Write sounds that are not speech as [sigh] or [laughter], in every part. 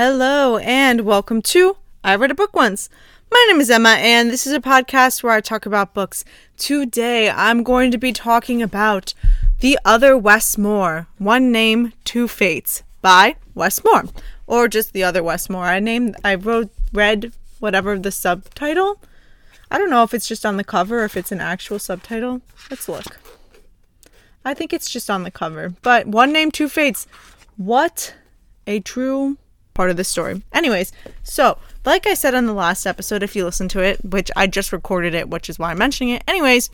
Hello, and welcome to I Read a Book Once. My name is Emma, and this is a podcast where I talk about books. Today, I'm going to be talking about The Other Wes Moore One Name, Two Fates by Wes Moore, or just The Other Wes Moore. I named, I wrote, read whatever the subtitle. I don't know if it's just on the cover or if it's an actual subtitle. Let's look. I think it's just on the cover. But One Name, Two Fates. What a true part of the story. Anyways, so like I said on the last episode, if you listen to it, which I just recorded it, which is why I'm mentioning it. Anyways,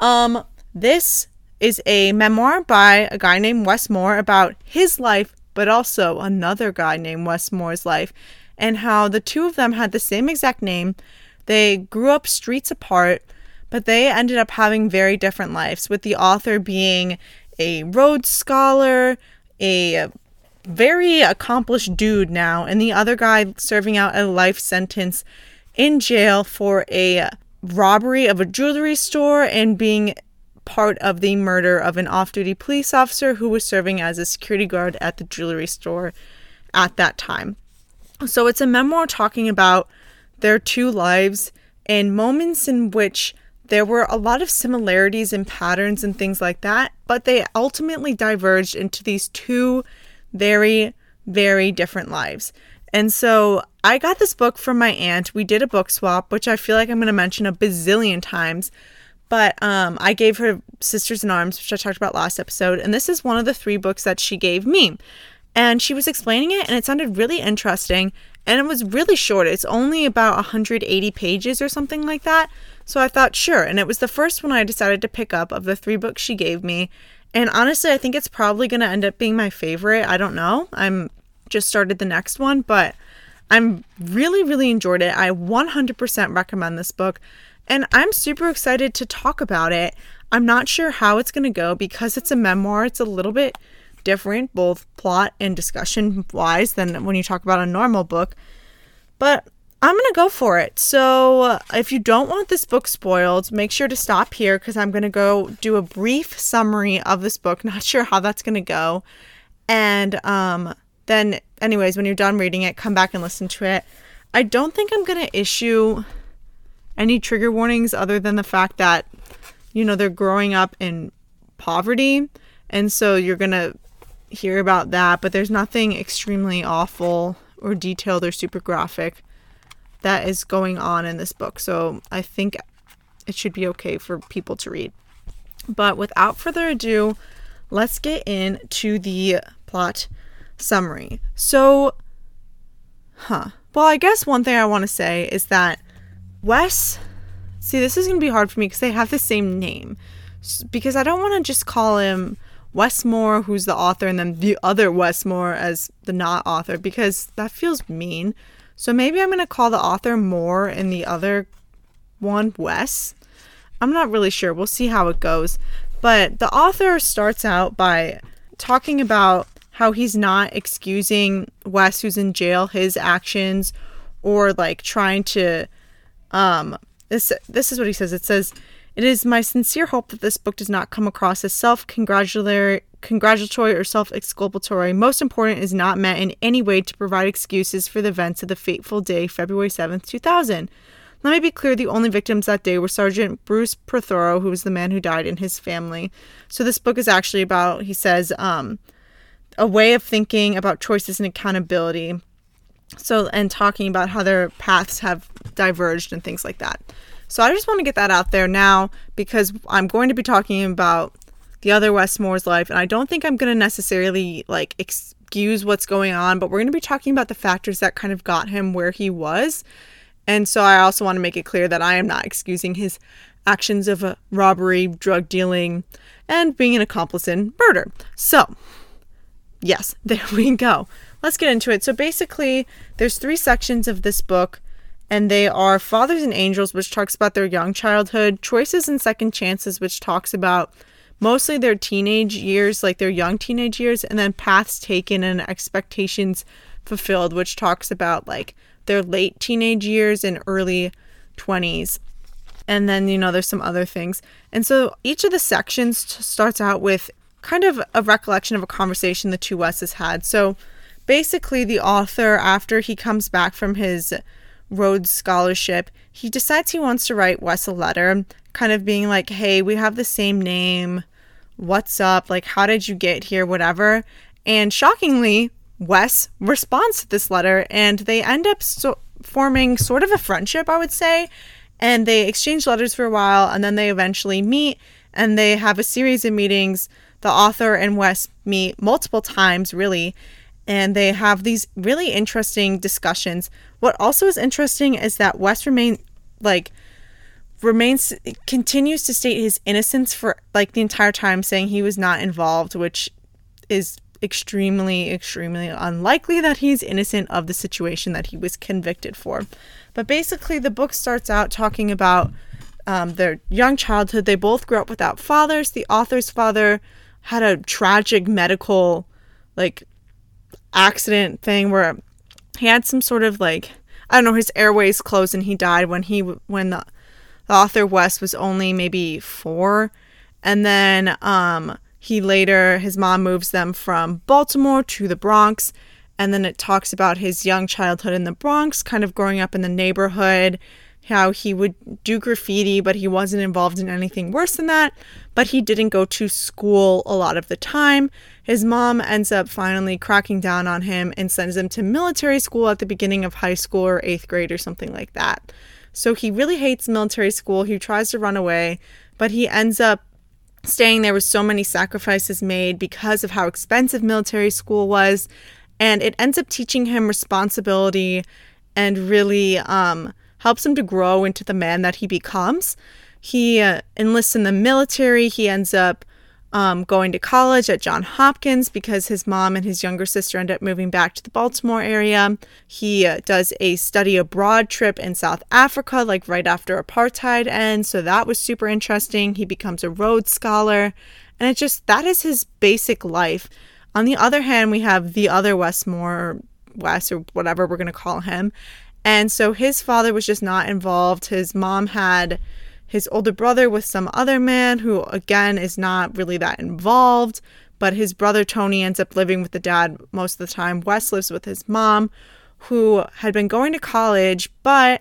um, this is a memoir by a guy named Wes Moore about his life, but also another guy named Wes Moore's life, and how the two of them had the same exact name. They grew up streets apart, but they ended up having very different lives, with the author being a Rhodes Scholar, a very accomplished dude now, and the other guy serving out a life sentence in jail for a robbery of a jewelry store and being part of the murder of an off duty police officer who was serving as a security guard at the jewelry store at that time. So it's a memoir talking about their two lives and moments in which there were a lot of similarities and patterns and things like that, but they ultimately diverged into these two very, very different lives. And so I got this book from my aunt. We did a book swap, which I feel like I'm going to mention a bazillion times. But um, I gave her Sisters in Arms, which I talked about last episode. And this is one of the three books that she gave me. And she was explaining it, and it sounded really interesting. And it was really short. It's only about 180 pages or something like that. So I thought, sure. And it was the first one I decided to pick up of the three books she gave me. And honestly, I think it's probably going to end up being my favorite. I don't know. I'm just started the next one, but I'm really, really enjoyed it. I 100% recommend this book. And I'm super excited to talk about it. I'm not sure how it's going to go because it's a memoir. It's a little bit different, both plot and discussion wise, than when you talk about a normal book. But I'm going to go for it. So, uh, if you don't want this book spoiled, make sure to stop here because I'm going to go do a brief summary of this book. [laughs] Not sure how that's going to go. And um, then, anyways, when you're done reading it, come back and listen to it. I don't think I'm going to issue any trigger warnings other than the fact that, you know, they're growing up in poverty. And so you're going to hear about that, but there's nothing extremely awful or detailed or super graphic that is going on in this book. So I think it should be okay for people to read. But without further ado, let's get into the plot summary. So, huh. Well, I guess one thing I want to say is that Wes, see, this is going to be hard for me because they have the same name. Because I don't want to just call him Wes Moore, who's the author, and then the other Wes Moore as the not author, because that feels mean. So maybe I'm going to call the author Moore and the other one Wes. I'm not really sure. We'll see how it goes. But the author starts out by talking about how he's not excusing Wes, who's in jail, his actions or like trying to um this this is what he says. It says it is my sincere hope that this book does not come across as self-congratulatory congratulatory or self exculpatory, most important is not meant in any way to provide excuses for the events of the fateful day, February 7th, 2000. Let me be clear the only victims that day were Sergeant Bruce Prothero, who was the man who died, and his family. So this book is actually about, he says, um, a way of thinking about choices and accountability. So, and talking about how their paths have diverged and things like that. So, I just want to get that out there now because I'm going to be talking about the other Wes Moore's life. And I don't think I'm going to necessarily like excuse what's going on, but we're going to be talking about the factors that kind of got him where he was. And so I also want to make it clear that I am not excusing his actions of a robbery, drug dealing, and being an accomplice in murder. So, yes, [laughs] there we go. Let's get into it. So basically, there's three sections of this book and they are Fathers and Angels, which talks about their young childhood, Choices and Second Chances, which talks about mostly their teenage years, like their young teenage years, and then paths taken and expectations fulfilled, which talks about like their late teenage years and early 20s. And then, you know, there's some other things. And so each of the sections starts out with kind of a recollection of a conversation the two Wes's had. So basically, the author, after he comes back from his Rhodes Scholarship, he decides he wants to write Wes a letter, kind of being like, hey, we have the same name. What's up? Like, how did you get here? Whatever. And shockingly, Wes responds to this letter and they end up so- forming sort of a friendship, I would say. And they exchange letters for a while and then they eventually meet and they have a series of meetings. The author and Wes meet multiple times, really, and they have these really interesting discussions. What also is interesting is that Wes remains like remains continues to state his innocence for like the entire time saying he was not involved, which is extremely extremely unlikely that he's innocent of the situation that he was convicted for. But basically the book starts out talking about um, their young childhood. They both grew up without fathers. The author's father had a tragic medical like accident thing where he had some sort of like I don't know his airways closed and he died when he when the, the author Wes was only maybe 4 and then um he later his mom moves them from Baltimore to the Bronx and then it talks about his young childhood in the Bronx kind of growing up in the neighborhood how he would do graffiti, but he wasn't involved in anything worse than that. But he didn't go to school a lot of the time. His mom ends up finally cracking down on him and sends him to military school at the beginning of high school or eighth grade or something like that. So he really hates military school. He tries to run away, but he ends up staying there with so many sacrifices made because of how expensive military school was. And it ends up teaching him responsibility and really, um, helps him to grow into the man that he becomes. He uh, enlists in the military. He ends up um, going to college at John Hopkins because his mom and his younger sister end up moving back to the Baltimore area. He uh, does a study abroad trip in South Africa, like right after apartheid ends. So that was super interesting. He becomes a Rhodes Scholar. And it just, that is his basic life. On the other hand, we have the other Westmore, Wes, or whatever we're going to call him. And so his father was just not involved. His mom had his older brother with some other man who, again, is not really that involved. But his brother Tony ends up living with the dad most of the time. Wes lives with his mom, who had been going to college, but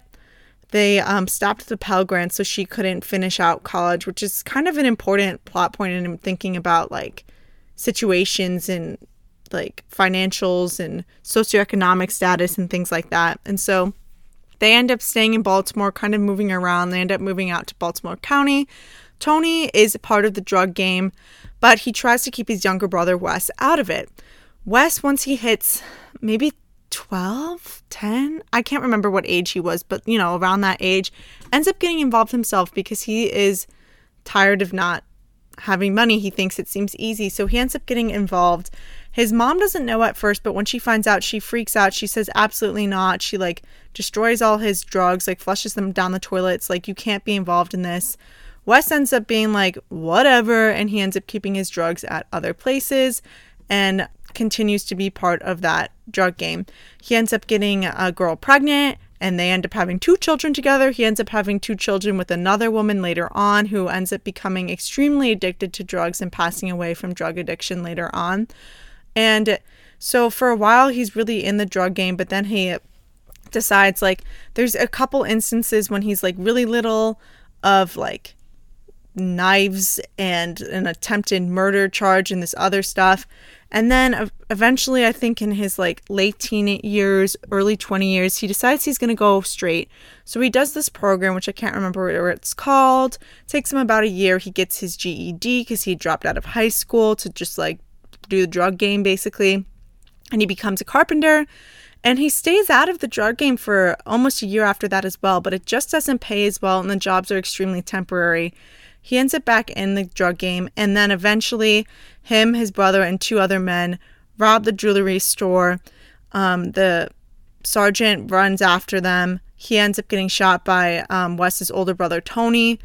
they um, stopped the Pell Grant so she couldn't finish out college, which is kind of an important plot point in thinking about like situations and like financials and socioeconomic status and things like that. And so they end up staying in Baltimore, kind of moving around. They end up moving out to Baltimore County. Tony is part of the drug game, but he tries to keep his younger brother Wes out of it. Wes, once he hits maybe 12, 10, I can't remember what age he was, but you know, around that age, ends up getting involved himself because he is tired of not having money. He thinks it seems easy. So he ends up getting involved his mom doesn't know at first, but when she finds out, she freaks out. She says, absolutely not. She like destroys all his drugs, like flushes them down the toilets, like, you can't be involved in this. Wes ends up being like, whatever. And he ends up keeping his drugs at other places and continues to be part of that drug game. He ends up getting a girl pregnant and they end up having two children together. He ends up having two children with another woman later on who ends up becoming extremely addicted to drugs and passing away from drug addiction later on. And so for a while, he's really in the drug game, but then he decides like there's a couple instances when he's like really little of like knives and an attempted murder charge and this other stuff. And then eventually, I think in his like late teen years, early 20 years, he decides he's going to go straight. So he does this program, which I can't remember what it's called. It takes him about a year. He gets his GED because he dropped out of high school to just like do the drug game basically. And he becomes a carpenter. And he stays out of the drug game for almost a year after that as well, but it just doesn't pay as well, and the jobs are extremely temporary. He ends up back in the drug game, and then eventually, him, his brother, and two other men rob the jewelry store. Um, the sergeant runs after them. He ends up getting shot by um, Wes's older brother, Tony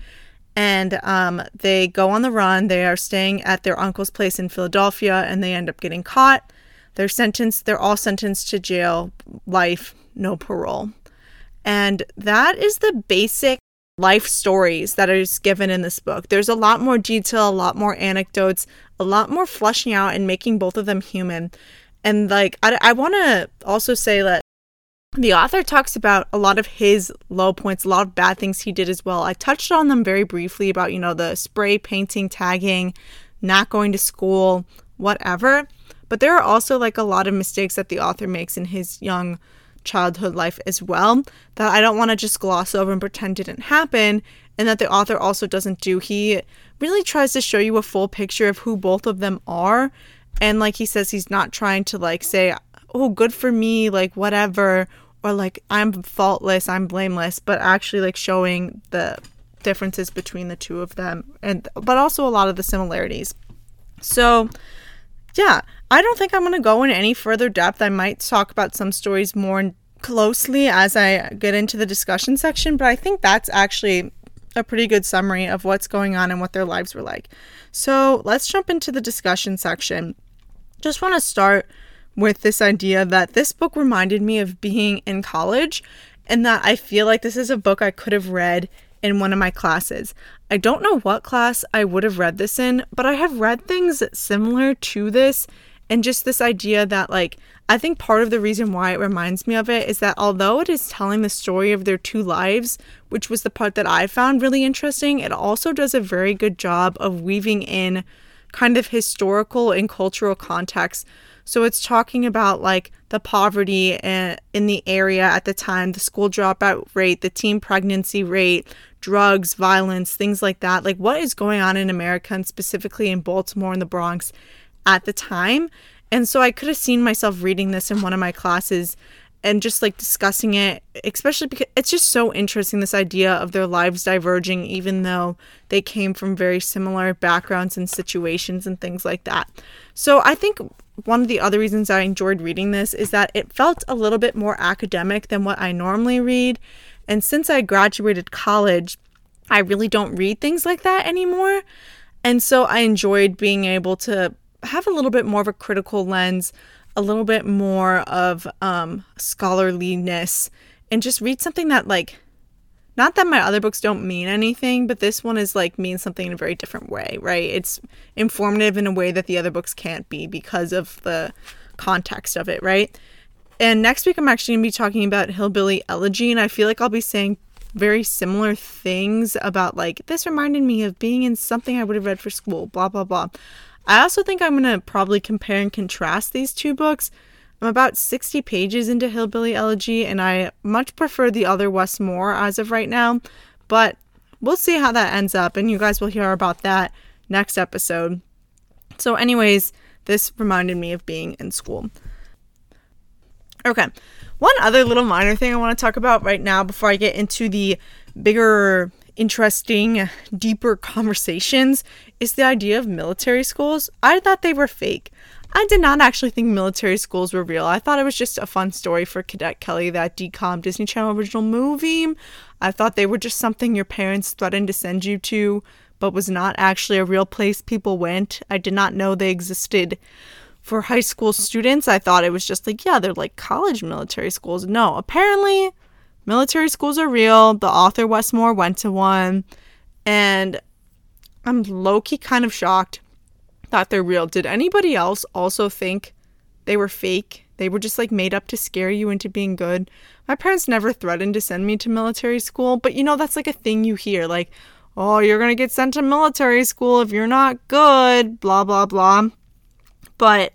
and um, they go on the run. They are staying at their uncle's place in Philadelphia, and they end up getting caught. They're sentenced. They're all sentenced to jail, life, no parole, and that is the basic life stories that is given in this book. There's a lot more detail, a lot more anecdotes, a lot more fleshing out and making both of them human. And like, I, I want to also say that the author talks about a lot of his low points, a lot of bad things he did as well. I touched on them very briefly about, you know, the spray painting, tagging, not going to school, whatever. But there are also like a lot of mistakes that the author makes in his young childhood life as well that I don't want to just gloss over and pretend didn't happen and that the author also doesn't do. He really tries to show you a full picture of who both of them are. And like he says, he's not trying to like say, oh, good for me, like whatever, or like I'm faultless, I'm blameless, but actually like showing the differences between the two of them and but also a lot of the similarities. So, yeah, I don't think I'm going to go in any further depth. I might talk about some stories more closely as I get into the discussion section, but I think that's actually a pretty good summary of what's going on and what their lives were like. So let's jump into the discussion section. Just want to start with this idea that this book reminded me of being in college and that I feel like this is a book I could have read in one of my classes. I don't know what class I would have read this in, but I have read things similar to this and just this idea that like I think part of the reason why it reminds me of it is that although it is telling the story of their two lives, which was the part that I found really interesting, it also does a very good job of weaving in kind of historical and cultural context. So it's talking about like the poverty eh, in the area at the time, the school dropout rate, the teen pregnancy rate, drugs, violence, things like that. Like what is going on in America and specifically in Baltimore and the Bronx at the time. And so I could have seen myself reading this in one of my classes and just like discussing it, especially because it's just so interesting this idea of their lives diverging, even though they came from very similar backgrounds and situations and things like that. So I think one of the other reasons I enjoyed reading this is that it felt a little bit more academic than what I normally read. And since I graduated college, I really don't read things like that anymore. And so I enjoyed being able to have a little bit more of a critical lens, a little bit more of um, scholarliness, and just read something that like not that my other books don't mean anything, but this one is like means something in a very different way, right? It's informative in a way that the other books can't be because of the context of it, right? And next week I'm actually going to be talking about Hillbilly Elegy, and I feel like I'll be saying very similar things about like this reminded me of being in something I would have read for school, blah blah blah. I also think I'm going to probably compare and contrast these two books. I'm about 60 pages into Hillbilly Elegy, and I much prefer the other Wes Moore as of right now, but we'll see how that ends up, and you guys will hear about that next episode. So, anyways, this reminded me of being in school. Okay, one other little minor thing I want to talk about right now before I get into the bigger interesting, deeper conversations is the idea of military schools. I thought they were fake. I did not actually think military schools were real. I thought it was just a fun story for Cadet Kelly, that DCOM Disney Channel original movie. I thought they were just something your parents threatened to send you to, but was not actually a real place people went. I did not know they existed for high school students. I thought it was just like, yeah, they're like college military schools. No, apparently military schools are real. The author Wes Moore went to one, and I'm low key kind of shocked that they're real. Did anybody else also think they were fake? They were just like made up to scare you into being good. My parents never threatened to send me to military school, but you know, that's like a thing you hear like, oh, you're gonna get sent to military school if you're not good, blah, blah, blah. But,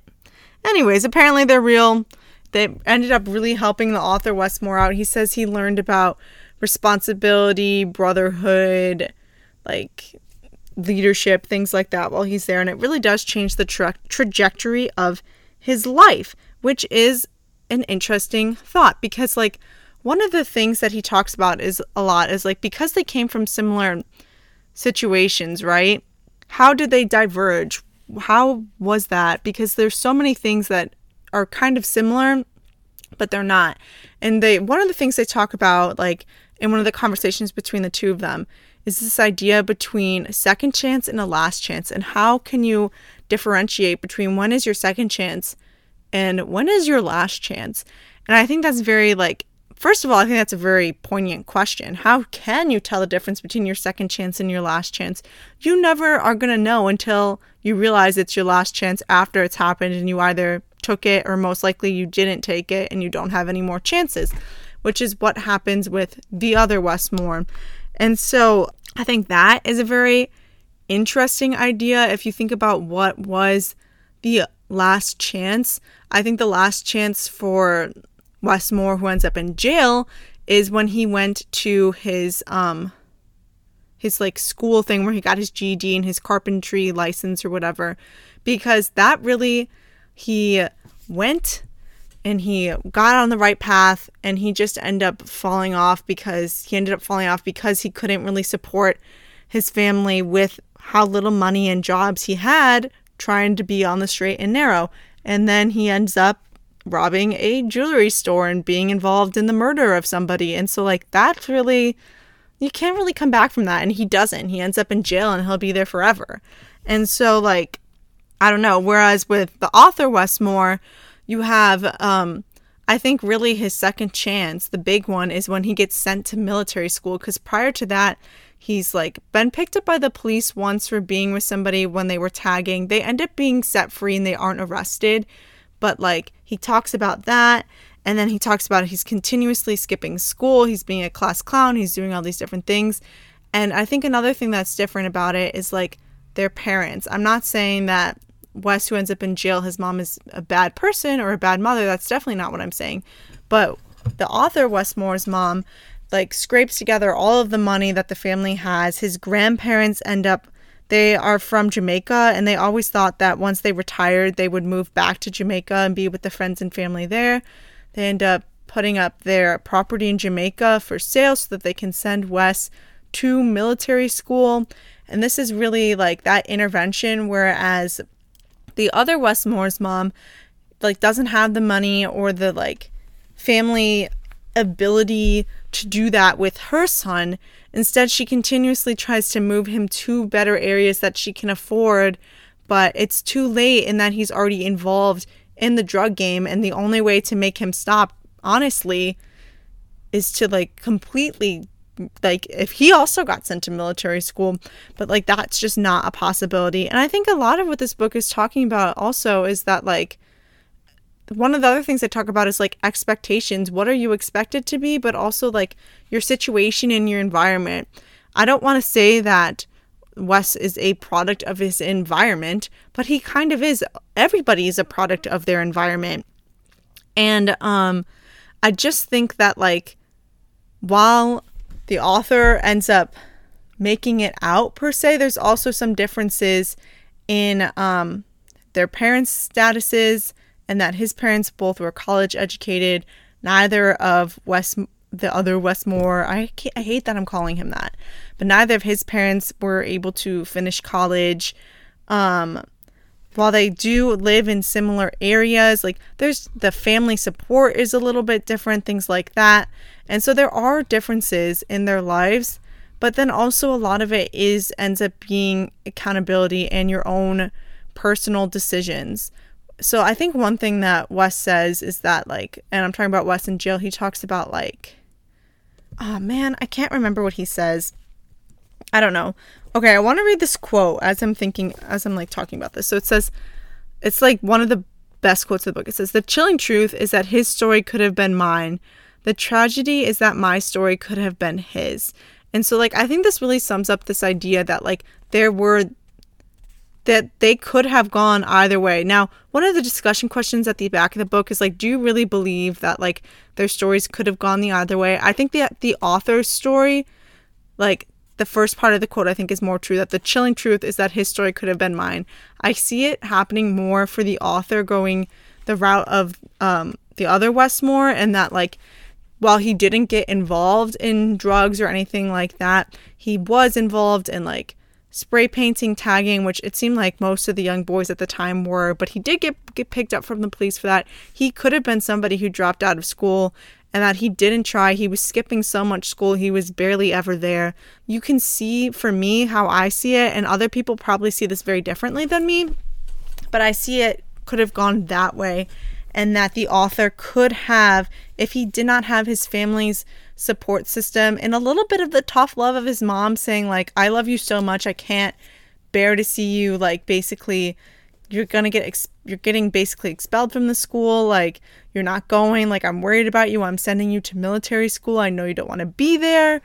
anyways, apparently they're real that ended up really helping the author Wes Moore out. He says he learned about responsibility, brotherhood, like leadership, things like that while he's there. And it really does change the tra- trajectory of his life, which is an interesting thought because, like, one of the things that he talks about is a lot is like because they came from similar situations, right? How did they diverge? How was that? Because there's so many things that are kind of similar, but they're not. And they one of the things they talk about, like in one of the conversations between the two of them, is this idea between a second chance and a last chance, and how can you differentiate between when is your second chance and when is your last chance? And I think that's very like First of all, I think that's a very poignant question. How can you tell the difference between your second chance and your last chance? You never are going to know until you realize it's your last chance after it's happened and you either took it, or most likely you didn't take it and you don't have any more chances, which is what happens with the other Wes Moore. And so I think that is a very interesting idea if you think about what was the last chance. I think the last chance for Wes Moore, who ends up in jail, is when he went to his um his like school thing where he got his GED and his carpentry license or whatever because that really he went and he got on the right path and he just ended up falling off because he ended up falling off because he couldn't really support his family with how little money and jobs he had trying to be on the straight and narrow. And then he ends up robbing a jewelry store and being involved in the murder of somebody. And so like that's really you can't really come back from that. And he doesn't. He ends up in jail and he'll be there forever. And so like i don't know whereas with the author Wes Moore you have um i think really his second chance the big one is when he gets sent to military school because prior to that he's like been picked up by the police once for being with somebody when they were tagging they end up being set free and they aren't arrested but like he talks about that and then he talks about he's continuously skipping school, he's being a class clown, he's doing all these different things. And I think another thing that's different about it is like their parents. I'm not saying that Wes, who ends up in jail, his mom is a bad person or a bad mother. That's definitely not what I'm saying. But the author, Wes Moore's mom, like scrapes together all of the money that the family has. His grandparents end up they are from Jamaica and they always thought that once they retired they would move back to Jamaica and be with the friends and family there. They end up putting up their property in Jamaica for sale so that they can send Wes to military school. And this is really like that intervention, whereas the other Wes Moore's mom like doesn't have the money or the like family ability to do that with her son. Instead, she continuously tries to move him to better areas that she can afford, but it's too late in that he's already involved in the drug game and the only way to make him stop honestly is to like completely like if he also got sent to military school but like that's just not a possibility and i think a lot of what this book is talking about also is that like one of the other things I talk about is like expectations. What are you expected to be, but also like your situation and your environment. I don't want to say that Wes is a product of his environment, but he kind of is. Everybody is a product of their environment. And um I just think that like while the author ends up making it out per se, there's also some differences in um their parents' statuses and that his parents both were college educated. Neither of Wes the other Wes Moore. I I hate that I'm calling him that, but neither of his parents were able to finish college. Um, while they do live in similar areas, like there's the family support is a little bit different, things like that, and so there are differences in their lives. But then also a lot of it is ends up being accountability and your own personal decisions. So I think one thing that Wes says is that like, and I'm talking about Wes in jail. He talks about like oh man, I can't remember what he says. I don't know. Okay, I want to read this quote as I'm thinking, as I'm like talking about this. So it says, it's like one of the best quotes of the book. It says, The chilling truth is that his story could have been mine. The tragedy is that my story could have been his. And so, like, I think this really sums up this idea that, like, there were that they could have gone either way. Now, one of the discussion questions at the back of the book is like, do you really believe that like their stories could have gone the other way? I think that the author's story, like the first part of the quote, I think is more true. That the chilling truth is that his story could have been mine. I see it happening more for the author going the route of um, the other Wes Moore, and that like while he didn't get involved in drugs or anything like that, he was involved in like spray painting, tagging, which it seemed like most of the young boys at the time were, but he did get, get picked up from the police for that. He could have been somebody who dropped out of school and that he didn't try. He was skipping so much school, he was barely ever there. You can see for me how I see it, and other people probably see this very differently than me, but I see it could have gone that way. And that the author could have, if he did not have his family's support system and a little bit of the tough love of his mom saying like I love you so much I can't bear to see you like basically you're gonna get you're getting basically expelled from the school like you're not going like i'm worried about you i'm sending you to military school i know you don't want to be there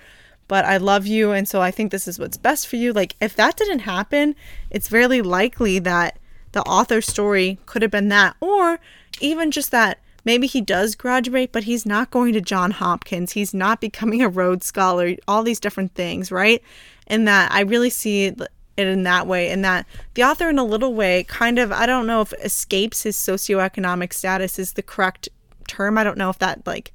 but i love you and so i think this is what's best for you. Like if that didn't happen it's very likely that the author's story could have been that or even just that maybe he does graduate but he's not going to john hopkins he's not becoming a rhodes scholar all these different things right? And that i really see it in that way in that the author in a little way kind of i don't know if escapes his socioeconomic status is the correct term. I don't know if that like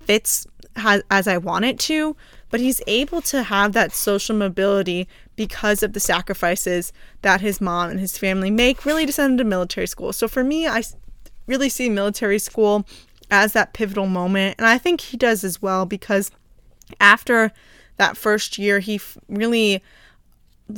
fits as i want it to but he's able to have that social mobility because of the sacrifices that his mom and his family make really to send him to military school. So for me i really see military school as that pivotal moment and i think he does as well because after that first year he f- really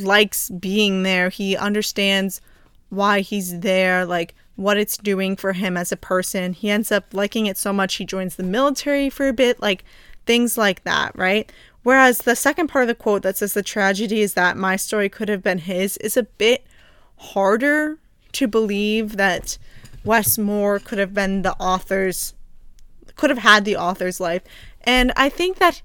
likes being there. He understands why he's there, like what it's doing for him as a person. He ends up liking it so much he joins the military for a bit, like things like that, right? Whereas the second part of the quote that says the tragedy is that my story could have been his is a bit harder to believe that Wes Moore could have been the author's could have had the author's life. And I think that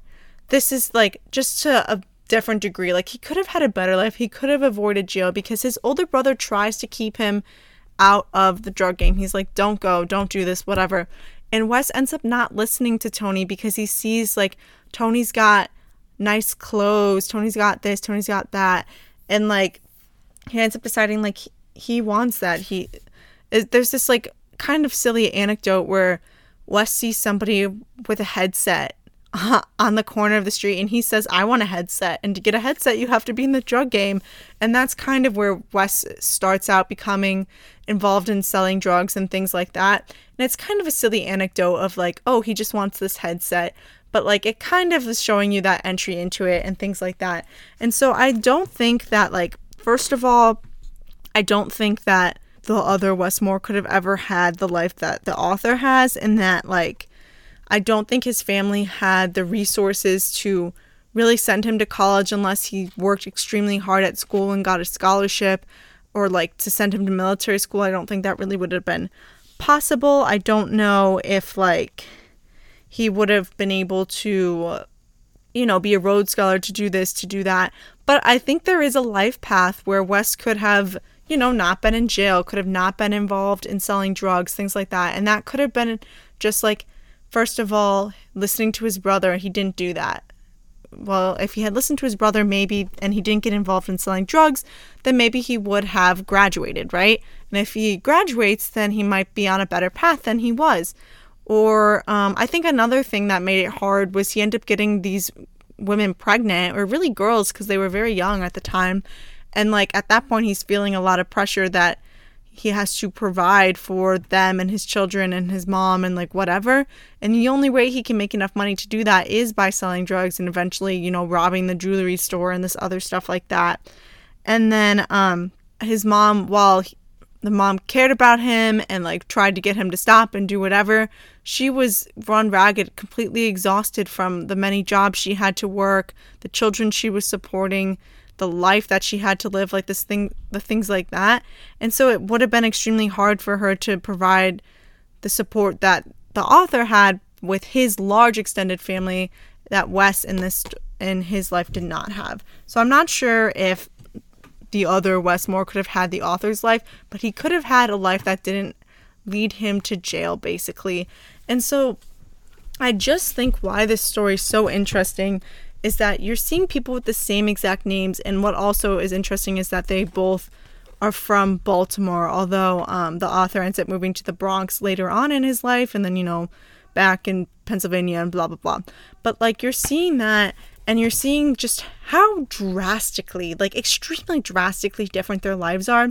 this is like just to a different degree. Like he could have had a better life. He could have avoided jail because his older brother tries to keep him out of the drug game. He's like, "Don't go, don't do this, whatever." And Wes ends up not listening to Tony because he sees like Tony's got nice clothes, Tony's got this, Tony's got that, and like he ends up deciding like he, wants that. He there's this like kind of silly anecdote where Wes sees somebody with a headset [laughs] on the corner of the street and he says, I want a headset. And to get a headset, you have to be in the drug game. And that's kind of where Wes starts out becoming involved in selling drugs and things like that. And it's kind of a silly anecdote of like, oh, he just wants this headset. But like it kind of is showing you that entry into it and things like that. And so I don't think that, like, first of all, I don't think that the other Wes Moore could have ever had the life that the author has, and that, like, I don't think his family had the resources to really send him to college unless he worked extremely hard at school and got a scholarship or like to send him to military school. I don't think that really would have been possible. I don't know if like he would have been able to you know, be a Rhodes Scholar to do this, to do that. But I think there is a life path where Wes could have, you know, not been in jail, could have not been involved in selling drugs, things like that. And that could have been just like First of all, listening to his brother, he didn't do that. Well, if he had listened to his brother, maybe, and he didn't get involved in selling drugs, then maybe he would have graduated, right? And if he graduates, then he might be on a better path than he was. Or um, I think another thing that made it hard was he ended up getting these women pregnant, or really girls, because they were very young at the time. And like at that point, he's feeling a lot of pressure that he has to provide for them and his children and his mom and like whatever. And the only way he can make enough money to do that is by selling drugs and eventually, you know, robbing the jewelry store and this other stuff like that. And then um his mom while he, the mom cared about him and like tried to get him to stop and do whatever, she was run ragged, completely exhausted from the many jobs she had to work, the children she was supporting the life that she had to live, like this thing, the things like that. And so it would have been extremely hard for her to provide the support that the author had with his large extended family that Wes in this in his life did not have. So I'm not sure if the other Wes Moore could have had the author's life, but he could have had a life that didn't lead him to jail basically. And so I just think why this story is so interesting is that you're seeing people with the same exact names. And what also is interesting is that they both are from Baltimore, although um, the author ends up moving to the Bronx later on in his life and then, you know, back in Pennsylvania and blah, blah, blah. But like you're seeing that and you're seeing just how drastically, like extremely drastically different their lives are.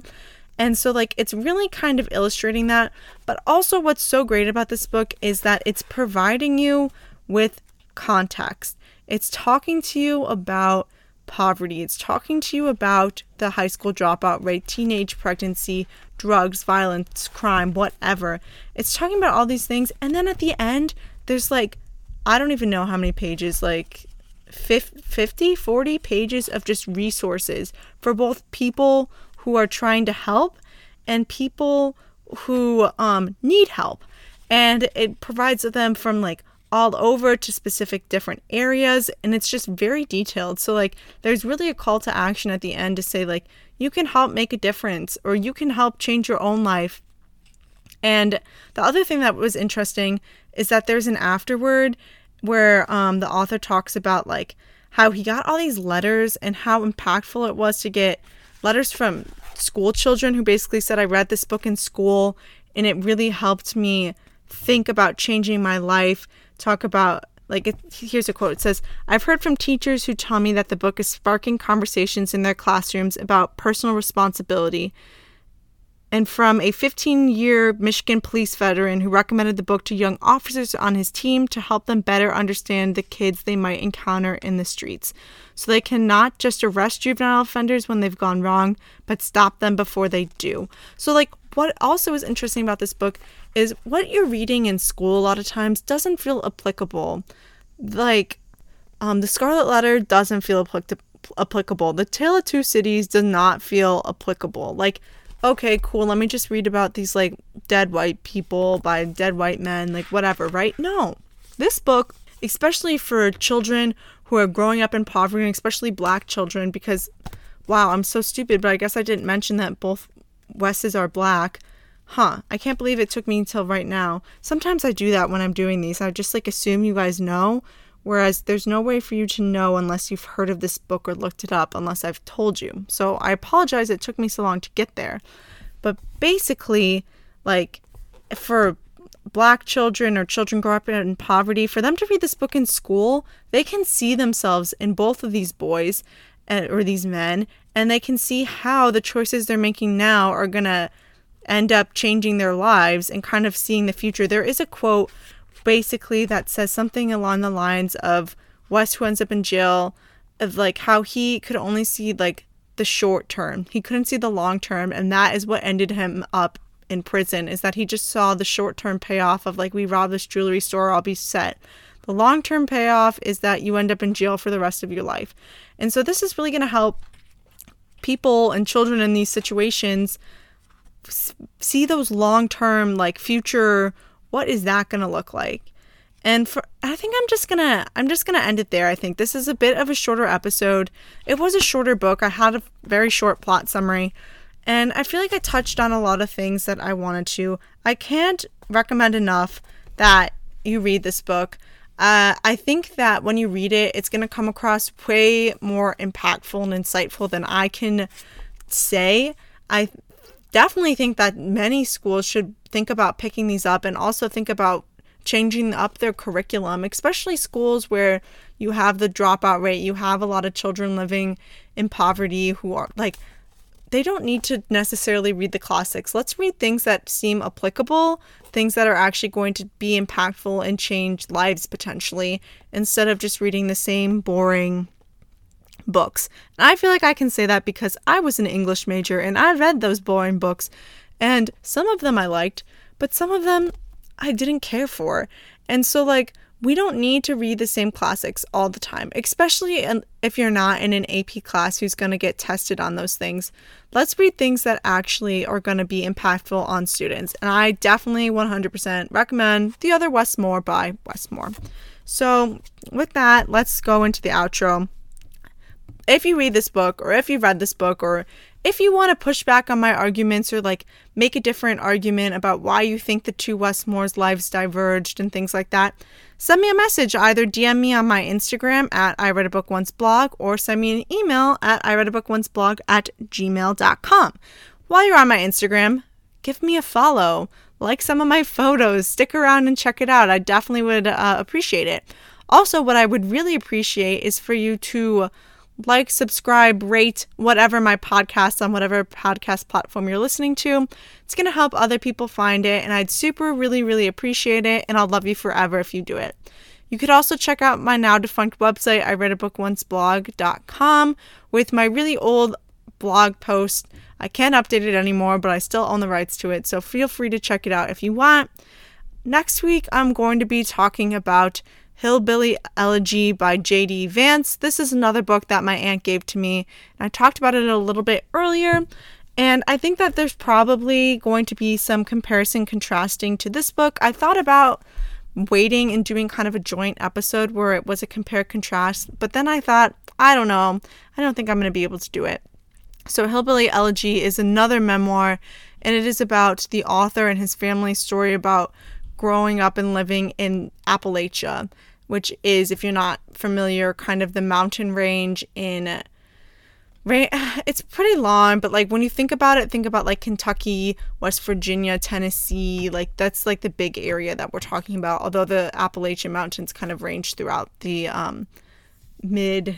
And so, like, it's really kind of illustrating that. But also, what's so great about this book is that it's providing you with context. It's talking to you about poverty. It's talking to you about the high school dropout rate, teenage pregnancy, drugs, violence, crime, whatever. It's talking about all these things. And then at the end, there's like, I don't even know how many pages, like 50, 40 pages of just resources for both people who are trying to help and people who um, need help. And it provides them from like all over to specific different areas and it's just very detailed. So like there's really a call to action at the end to say like you can help make a difference or you can help change your own life. And the other thing that was interesting is that there's an afterword where um, the author talks about like how he got all these letters and how impactful it was to get letters from school children who basically said I read this book in school and it really helped me think about changing my life talk about like it, here's a quote. It says i've heard from teachers who tell me that the book is sparking conversations in their classrooms about personal responsibility and from a 15 year Michigan police veteran who recommended the book to young officers on his team to help them better understand the kids they might encounter in the streets. So they can not just arrest juvenile offenders when they've gone wrong, but stop them before they do. So, like, what also is interesting about this book is what you're reading in school a lot of times doesn't feel applicable. Like, um, the Scarlet Letter doesn't feel applic- applicable. The Tale of Two Cities does not feel applicable. Like, okay, cool, let me just read about these like dead white people by dead white men, like whatever, right? No. This book, especially for children who are growing up in poverty, and especially black children, because wow, I'm so stupid, but I guess I didn't mention that both Wesses are black huh, I can't believe it took me until right now. Sometimes I do that when I'm doing these. I just like assume you guys know, whereas there's no way for you to know unless you've heard of this book or looked it up, unless I've told you. So I apologize it took me so long to get there. But basically, like, for black children or children grow up in poverty, for them to read this book in school, they can see themselves in both of these boys or these men, and they can see how the choices they're making now are going to end up changing their lives and kind of seeing the future. There is a quote basically that says something along the lines of Wes, who ends up in jail of like how he could only see like the short term. He couldn't see the long term and that is what ended him up in prison is that he just saw the short term payoff of like we rob this jewelry store, I'll be set. The long term payoff is that you end up in jail for the rest of your life. And so this is really going to help people and children in these situations see those long term like future what is that going to look like? And for i think i'm just gonna i'm just gonna end it there i think. This is a bit of a shorter episode. It was a shorter book. I had a very short plot summary. And i feel like i touched on a lot of things that i wanted to. I can't recommend enough that you read this book. Uh, I think that when you read it, it's going to come across way more impactful and insightful than I can say. I definitely think that many schools should think about picking these up and also think about changing up their curriculum, especially schools where you have the dropout rate, you have a lot of children living in poverty who are like, they don't need to necessarily read the classics. Let's read things that seem applicable, things that are actually going to be impactful and change lives potentially, instead of just reading the same boring books. And I feel like I can say that because I was an English major and I read those boring books, and some of them I liked, but some of them I didn't care for. And so, like, we don't need to read the same classics all the time, especially if you're not in an AP class who's going to get tested on those things. Let's read things that actually are going to be impactful on students. And I definitely 100% recommend The Other Wes Moore by Wes Moore. So, with that, let's go into the outro if you read this book or if you've read this book or if you want to push back on my arguments or like make a different argument about why you think the two Wes Moore's lives diverged and things like that, send me a message. Either DM me on my Instagram at I Read a Book Once blog or send me an email at I Read a Book Once blog at gmail.com. While you're on my Instagram, give me a follow, like some of my photos, stick around and check it out. I definitely would uh, appreciate it. Also, what I would really appreciate is for you to like, subscribe, rate whatever my podcast on whatever podcast platform you're listening to. It's going to help other people find it, and I'd super, really, really appreciate it, and I'll love you forever if you do it. You could also check out my now defunct website, I read a book once blog.com, with my really old blog post. I can't update it anymore, but I still own the rights to it, so feel free to check it out if you want. Next week, I'm going to be talking about Hillbilly Elegy by J.D. Vance. This is another book that my aunt gave to me. I talked about it a little bit earlier. And I think that there's probably going to be some comparison contrasting to this book. I thought about waiting and doing kind of a joint episode where it was a compare contrast, but then I thought, I don't know, I don't think I'm going to be able to do it. So, Hillbilly Elegy is another memoir, and it is about the author and his family story about growing up and living in Appalachia, which is, if you're not familiar, kind of the mountain range in [sighs] it's pretty long but like when you think about it think about like kentucky west virginia tennessee like that's like the big area that we're talking about although the appalachian mountains kind of range throughout the um mid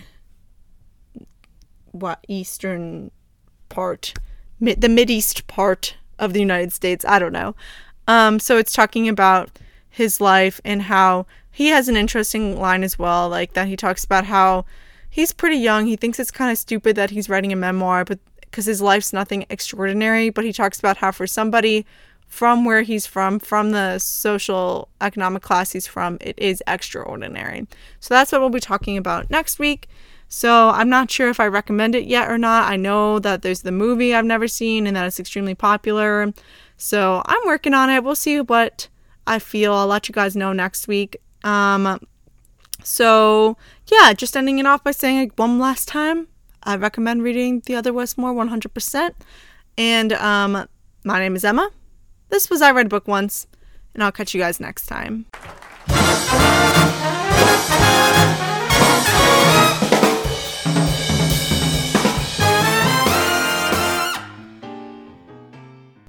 what eastern part mid the mid east part of the united states i don't know um so it's talking about his life and how he has an interesting line as well like that he talks about how he's pretty young. He thinks it's kind of stupid that he's writing a memoir, but because his life's nothing extraordinary. But he talks about how for somebody from where he's from, from the social economic class he's from, it is extraordinary. So that's what we'll be talking about next week. So I'm not sure if I recommend it yet or not. I know that there's the movie I've never seen and that it's extremely popular. So I'm working on it. We'll see what I feel. I'll let you guys know next week. Um, so, yeah, just ending it off by saying one last time, I recommend reading The Other Wes Moore 100%. And um, my name is Emma. This was I Read a Book Once, and I'll catch you guys next time.